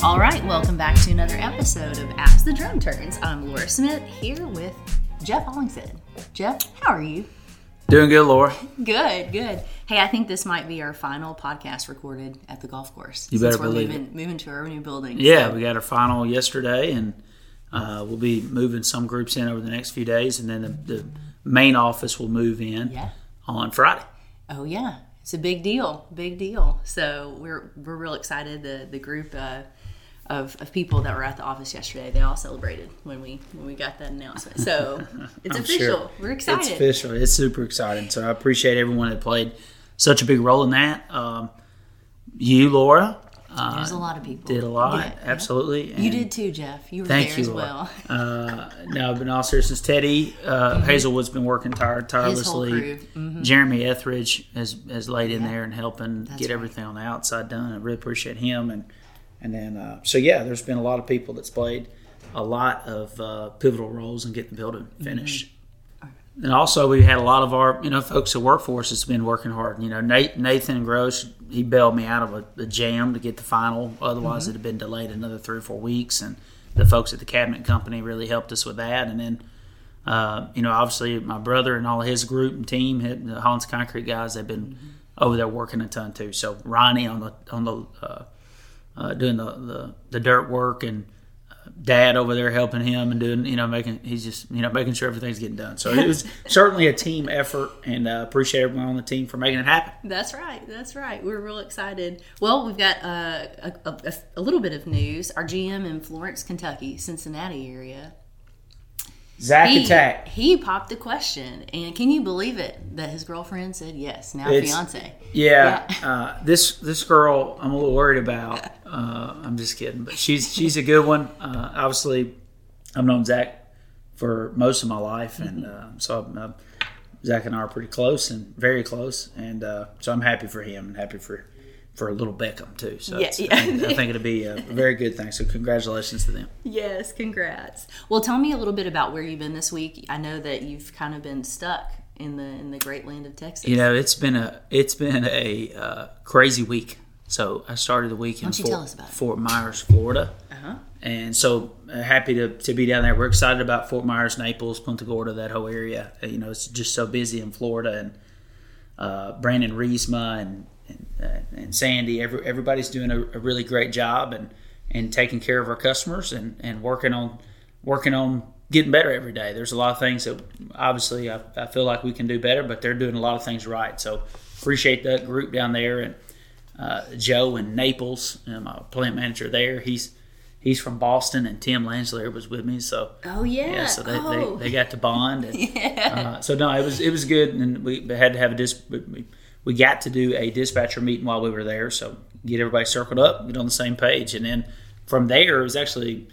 All right, welcome back to another episode of As the Drum Turns. I'm Lora Smith here with Jeff Hollingshead. Jeff, how are you? Doing good, Lora. Good, good. Hey, I think this might be our final podcast recorded at the golf course. You better we're believe moving, moving to our new building. Yeah, So, we got our final yesterday, and uh, we'll be moving some groups in over the next few days, and then the, the main office will move in Yeah. on Friday. Oh yeah, it's a big deal, big deal. So we're we're real excited. The the group uh, of, of people that were at the office yesterday, they all celebrated when we when we got that announcement. So it's I'm official. sure. We're excited. It's official. It's super exciting. So I appreciate everyone that played such a big role in that. Um, you, Lora, uh, There's a lot of people did a lot. Yeah, yeah. Absolutely. You did too, Jeff. You were Thank there you, as well. Uh, no, but in all seriousness, Teddy uh, Hazelwood's been working tir- His whole tirelessly. Mhm. Jeremy Etheridge has has laid in Yeah. there and helping That's get right. everything on the outside done. I really appreciate him and and then uh, so yeah, there's been a lot of people that's played a lot of uh, pivotal roles in getting the building Mm-hmm. And also, we had a lot of our, you know, folks that work for that's been working hard. You know, Nate, Nathan Gross, he bailed me out of a, a jam to get the final. Otherwise, Mm-hmm. it'd have been delayed another three or four weeks. And the folks at the cabinet company really helped us with that. And then, uh, you know, obviously my brother and all his group and team, hit the Hollins Concrete guys, they've been Mm-hmm. over there working a ton too. So Ronnie on the on the uh, uh, doing the, the the dirt work and dad over there helping him and doing you know making he's just you know making sure everything's getting done. So it was certainly a team effort and uh, appreciate everyone on the team for making it happen. That's right. That's right. We're real excited. Well, we've got uh, a, a, a little bit of news. Our GM in Florence, Kentucky, Cincinnati area, Zach he, Attack. he popped the question, and can you believe it that his girlfriend said yes, now It's- fiance? Yeah, uh, this this girl I'm a little worried about. Uh, I'm just kidding, but she's she's a good one. Uh, obviously, I've known Zach for most of my life, and uh, so I'm, uh, Zach and I are pretty close and very close, and uh, so I'm happy for him and happy for for a little Beckham too. So Yeah, yeah. I, think, I think it'll be a very good thing. So congratulations to them. Yes, congrats. Well, tell me a little bit about where you've been this week. I know that you've kind of been stuck in the in the great land of Texas. You know, it's been a it's been a uh, crazy week. So I started the week in Fort, tell us about it? Fort Myers, Florida. uh-huh. And so uh, happy to, to be down there. We're excited about Fort Myers, Naples, Punta Gorda, that whole area. Uh, You know, it's just so busy in Florida. And uh, Brandon Riesma and and, uh, and Sandy, every, everybody's doing a, a really great job and, and taking care of our customers and, and working on working on getting better every day. There's a lot of things that obviously I, I feel like we can do better, but they're doing a lot of things right. So appreciate that group down there and uh, Joe in Naples, uh, my plant manager there. He's he's from Boston, and Tim Lansler was with me. So Oh yeah. yeah, so they, oh. they, they got to bond. And, uh, so no, it was it was good, and we had to have a dis. We, we got to do a dispatcher meeting while we were there, so get everybody circled up, get on the same page, and then from there it was actually.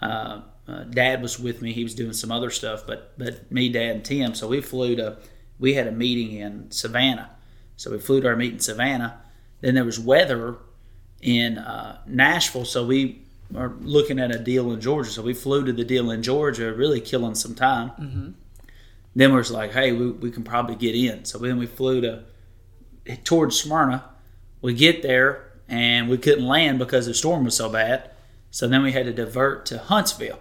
Uh, uh, Dad was with me. He was doing some other stuff, but but me, Dad, and Tim. So we flew to. We had a meeting in Savannah, so we flew to our meeting in Savannah. Then there was weather in uh, Nashville, so we are looking at a deal in Georgia. So we flew to the deal in Georgia, really killing some time. Mm-hmm. Then we was like, hey, we, we can probably get in. So then we flew to towards Smyrna. We get there and we couldn't land because the storm was so bad. So then we had to divert to Huntsville.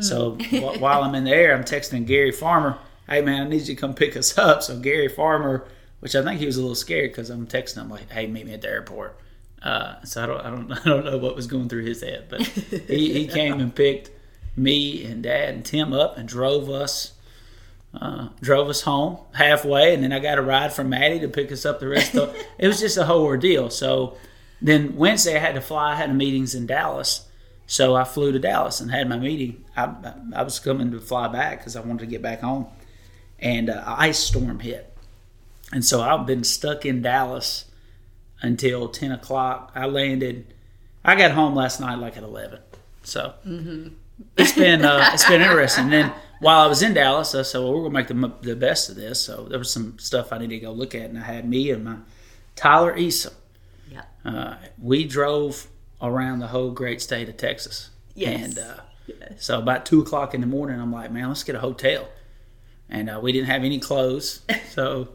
So wh- while I'm in the air, I'm texting Gary Farmer, "Hey man, I need you to come pick us up." So Gary Farmer, which I think he was a little scared because I'm texting him like, "Hey, meet me at the airport." Uh, so I don't, I don't, I don't know what was going through his head, but he, he came and picked me and Dad and Tim up and drove us, uh, drove us home halfway, and then I got a ride from Maddie to pick us up the rest of. it was just a whole ordeal. So then Wednesday I had to fly. I had meetings in Dallas. So I flew to Dallas and had my meeting. I, I was coming to fly back because I wanted to get back home, and uh, an ice storm hit, and so I've been stuck in Dallas until ten o'clock. I landed. I got home last night like at eleven. So it's been uh, it's been interesting. And then while I was in Dallas, I said, "Well, we're gonna make the, the best of this." So there was some stuff I needed to go look at, and I had me and my Tyler Easom. Yeah. Uh, we drove around the whole great state of Texas. Yes. And uh, Yes. So about two o'clock in the morning, I'm like, man, let's get a hotel. And uh, we didn't have any clothes, so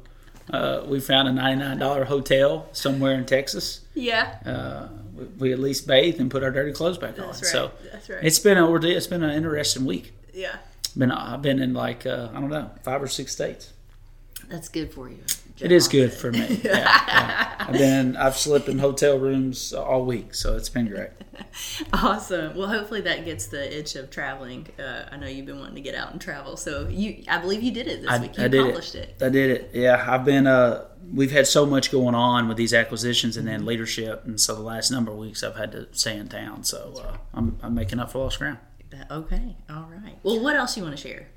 uh, we found a $99 hotel somewhere in Texas. Yeah. Uh, we, we at least bathed and put our dirty clothes back on. Right. So That's right. it's been a ordeal. It's been an interesting week. yeah. Been I've been in like uh, I don't know five or six states. That's good for you. It is good for me. Yeah, yeah. I've been I've slept in hotel rooms all week, so it's been great. Awesome. Well, hopefully that gets the itch of traveling. Uh, I know you've been wanting to get out and travel, so you, I believe you did it this I, week. You I did accomplished it. it. I did it. Yeah, I've been. Uh, we've had so much going on with these acquisitions and then leadership, and so the last number of weeks I've had to stay in town. So uh, I'm I'm making up for lost ground. Okay. All right. Well, what else you want to share?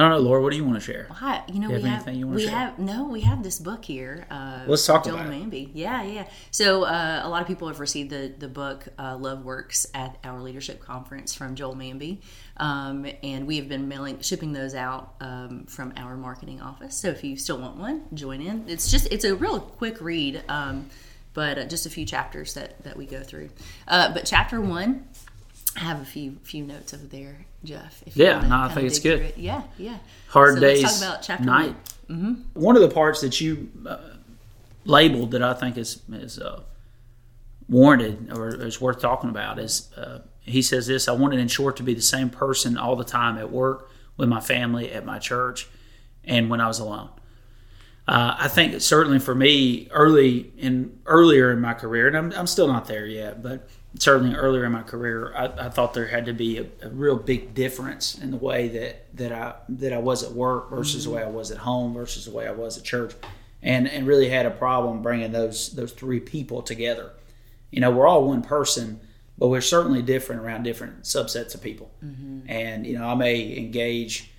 I don't know, Lora. What do you want to share? Hi, you know You have we have anything you wanna we share? have no we have this book here. Uh, Let's talk Joel about it. Manby. Yeah, yeah. So uh, a lot of people have received the the book uh, Love Works at our leadership conference from Joel Manby, um, and we have been mailing shipping those out um, from our marketing office. So if you still want one, join in. It's just it's a real quick read. Um, but uh, just a few chapters that, that we go through. Uh, but chapter one, I have a few few notes over there, Jeff. If Yeah, no, I think it's good. it. Yeah, yeah. Hard So days, Let's talk about chapter night. one. One of the parts that you uh, labeled that I think is is uh, warranted or is worth talking about is uh, he says this: I wanted in short to be the same person all the time at work, with my family, at my church, and when I was alone. Uh, I think certainly for me, early in earlier in my career, and I'm, I'm still not there yet, but certainly earlier in my career, I, I thought there had to be a, a real big difference in the way that, that I that I was at work versus the way I was at home versus the way I was at church, and and really had a problem bringing those those three people together. You know, we're all one person, but we're certainly different around different subsets of people, and you know, I may engage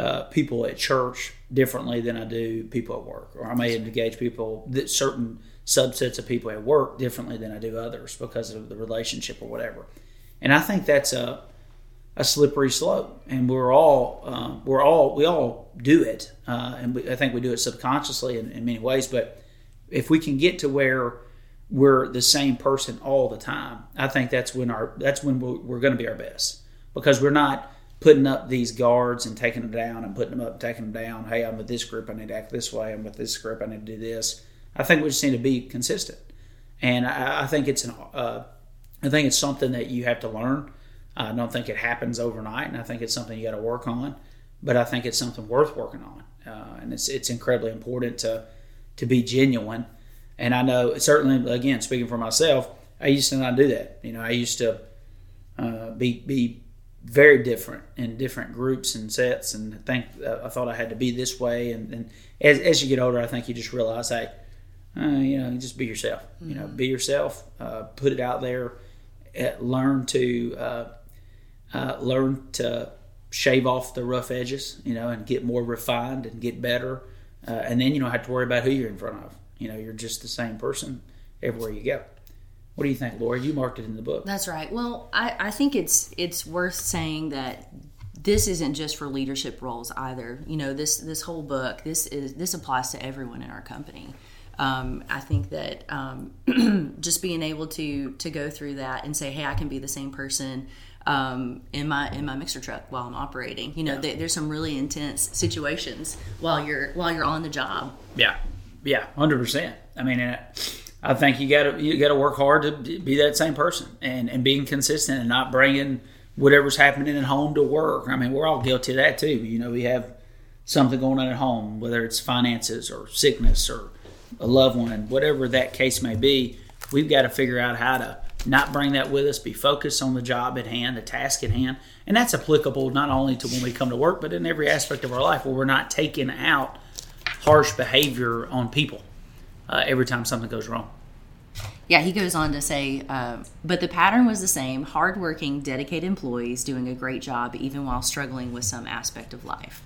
uh, people at church differently than I do people at work, or I may engage people that certain subsets of people at work differently than I do others because of the relationship or whatever. And I think that's a a slippery slope, and we're all um, we're all we all do it, uh, and we, I think we do it subconsciously in, in many ways. But if we can get to where we're the same person all the time, I think that's when our that's when we're, we're going to be our best because we're not putting up these guards and taking them down and putting them up, taking them down. Hey, I'm with this group. I need to act this way. I'm with this group. I need to do this. I think we just need to be consistent, and I, I think it's an uh, I think it's something that you have to learn. I don't think it happens overnight, and I think it's something you got to work on. But I think it's something worth working on, uh, and it's it's incredibly important to to be genuine. And I know certainly, again, speaking for myself, I used to not do that. You know, I used to uh, be be very different in different groups and sets, and I think uh, I thought I had to be this way. And, and as, as you get older, I think you just realize, hey, uh, you know, just be yourself. You know, be yourself. Uh, put it out there. Uh, learn to uh, uh, learn to shave off the rough edges. You know, and get more refined and get better. Uh, and then you don't have to worry about who you're in front of. You know, you're just the same person everywhere you go. What do you think, Lora? You marked it in the book. That's right. Well, I, I think it's it's worth saying that this isn't just for leadership roles either. You know, this this whole book this is this applies to everyone in our company. Um, I think that um, just being able to to go through that and say, hey, I can be the same person um, in my in my mixer truck while I'm operating. You know, there- there's some really intense situations while you're while you're on the job. Yeah, yeah, hundred percent. I mean, uh, I think you got to you got to work hard to be that same person and and being consistent and not bringing whatever's happening at home to work. I mean, we're all guilty of that too. You know, we have something going on at home, whether it's finances or sickness or a loved one, whatever that case may be. We've got to figure out how to not bring that with us. Be focused on the job at hand, the task at hand, and that's applicable not only to when we come to work, but in every aspect of our life where we're not taking out harsh behavior on people uh, every time something goes wrong. Yeah, he goes on to say, uh, but the pattern was the same hardworking, dedicated employees doing a great job even while struggling with some aspect of life.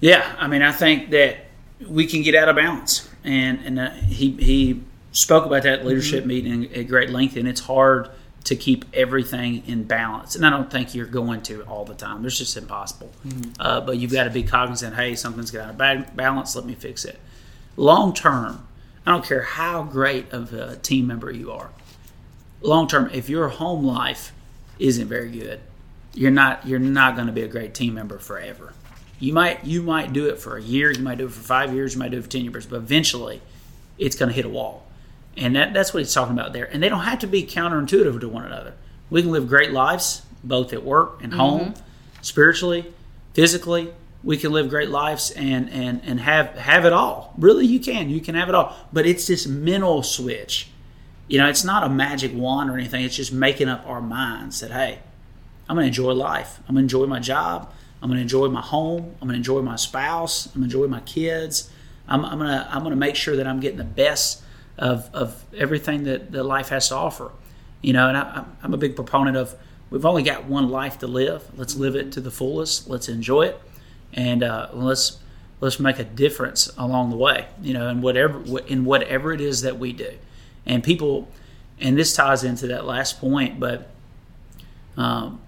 Yeah, I mean, I think that we can get out of balance, and and uh, he he spoke about that at leadership meeting at great length, and it's hard to keep everything in balance, and I don't think you're going to all the time. It's just impossible. Uh, but you've got to be cognizant. Hey, something's got out of balance. Let me fix it. Long term, I don't care how great of a team member you are. Long term, if your home life isn't very good, you're not you're not going to be a great team member forever. You might you might do it for a year, you might do it for five years, you might do it for ten years, but eventually, it's going to hit a wall, and that, that's what he's talking about there. And they don't have to be counterintuitive to one another. We can live great lives both at work and home, mm-hmm. spiritually, physically. We can live great lives and and and have have it all. Really, you can. You can have it all, but it's this mental switch. You know, it's not a magic wand or anything. It's just making up our minds that hey, I'm going to enjoy life. I'm going to enjoy my job. I'm going to enjoy my home. I'm going to enjoy my spouse. I'm going to enjoy my kids. I'm, I'm going to I'm to make sure that I'm getting the best of, of everything that, that life has to offer. You know, and I, I'm a big proponent of we've only got one life to live. Let's live it to the fullest. Let's enjoy it, and uh, let's let's make a difference along the way. You know, in whatever in whatever it is that we do, and people, and this ties into that last point, but um,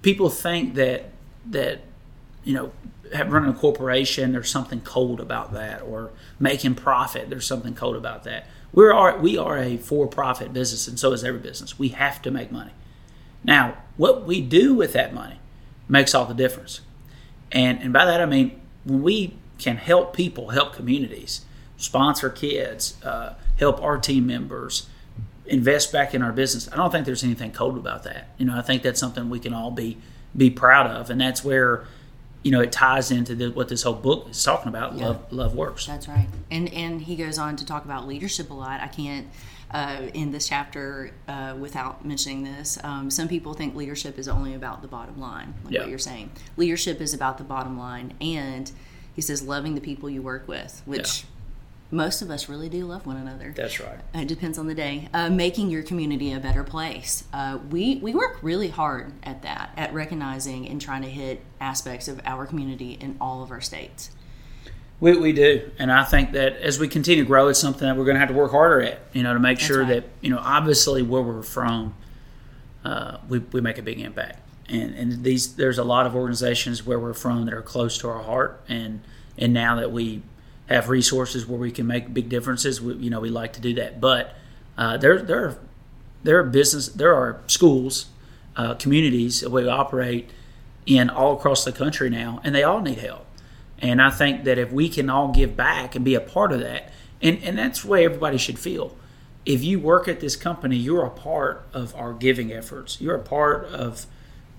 people think that that you know running a corporation there's something cold about that or making profit there's something cold about that. We are we are a for-profit business and so is every business. We have to make money. Now what we do with that money makes all the difference and and by that i mean when we can help people help communities sponsor kids uh, help our team members invest back in our business i don't think there's anything cold about that you know i think that's something we can all be be proud of and that's where you know it ties into the, what this whole book is talking about Yeah. love love works That's right. And and he goes on to talk about leadership a lot. I can't uh, in this chapter uh, without mentioning this. Um, some people think leadership is only about the bottom line, like Yeah. what you're saying. Leadership is about the bottom line, and he says loving the people you work with, which most of us really do love one another. that's right It depends on the day. Uh, making your community a better place. Uh, we we work really hard at that, at recognizing and trying to hit aspects of our community in all of our states. We, we do, and I think that as we continue to grow, it's something that we're going to have to work harder at. You know, to make sure right. that you know, obviously, where we're from, uh, we we make a big impact. And and these there's a lot of organizations where we're from that are close to our heart, and and now that we have resources where we can make big differences, we, you know, we like to do that. But uh, there there are there are business there are schools, uh, communities that we operate in all across the country now, and they all need help. And I think that if we can all give back and be a part of that, and, and that's the way everybody should feel. If you work at this company, you're a part of our giving efforts. You're a part of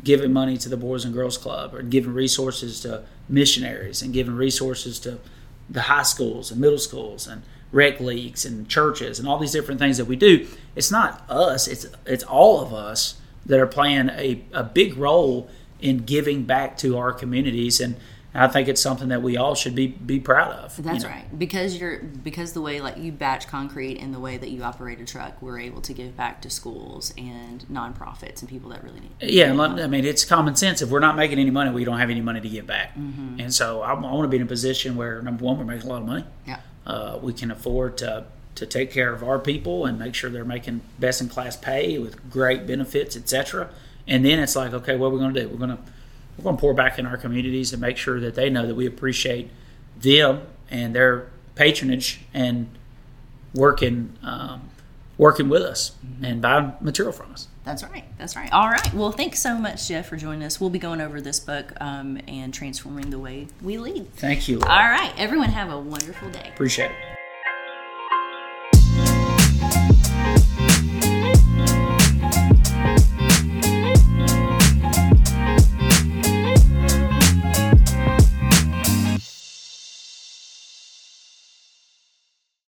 giving money to the Boys and Girls Club or giving resources to missionaries and giving resources to the high schools and middle schools and rec leagues and churches and all these different things that we do. It's not us, it's it's all of us that are playing a, a big role in giving back to our communities and I think it's something that we all should be be proud of. you That's know. right. Because you're because the way like you batch concrete and the way that you operate a truck, we're able to give back to schools and nonprofits and people that really need. It. Yeah, and I mean it's common sense. If we're not making any money, we don't have any money to give back. Mm-hmm. And so I, I want to be in a position where number one, we're making a lot of money. Yeah. Uh, we can afford to to take care of our people and make sure they're making best in class pay with great benefits, etc. And then it's like, okay, what are we going to do? We're going to we're going to pour back in our communities and make sure that they know that we appreciate them and their patronage and working um, working with us and buying material from us. That's right. That's right. All right. Well, thanks so much, Jeff, for joining us. We'll be going over this book um, and transforming the way we lead. Thank you. All right. Everyone, have a wonderful day. Appreciate it.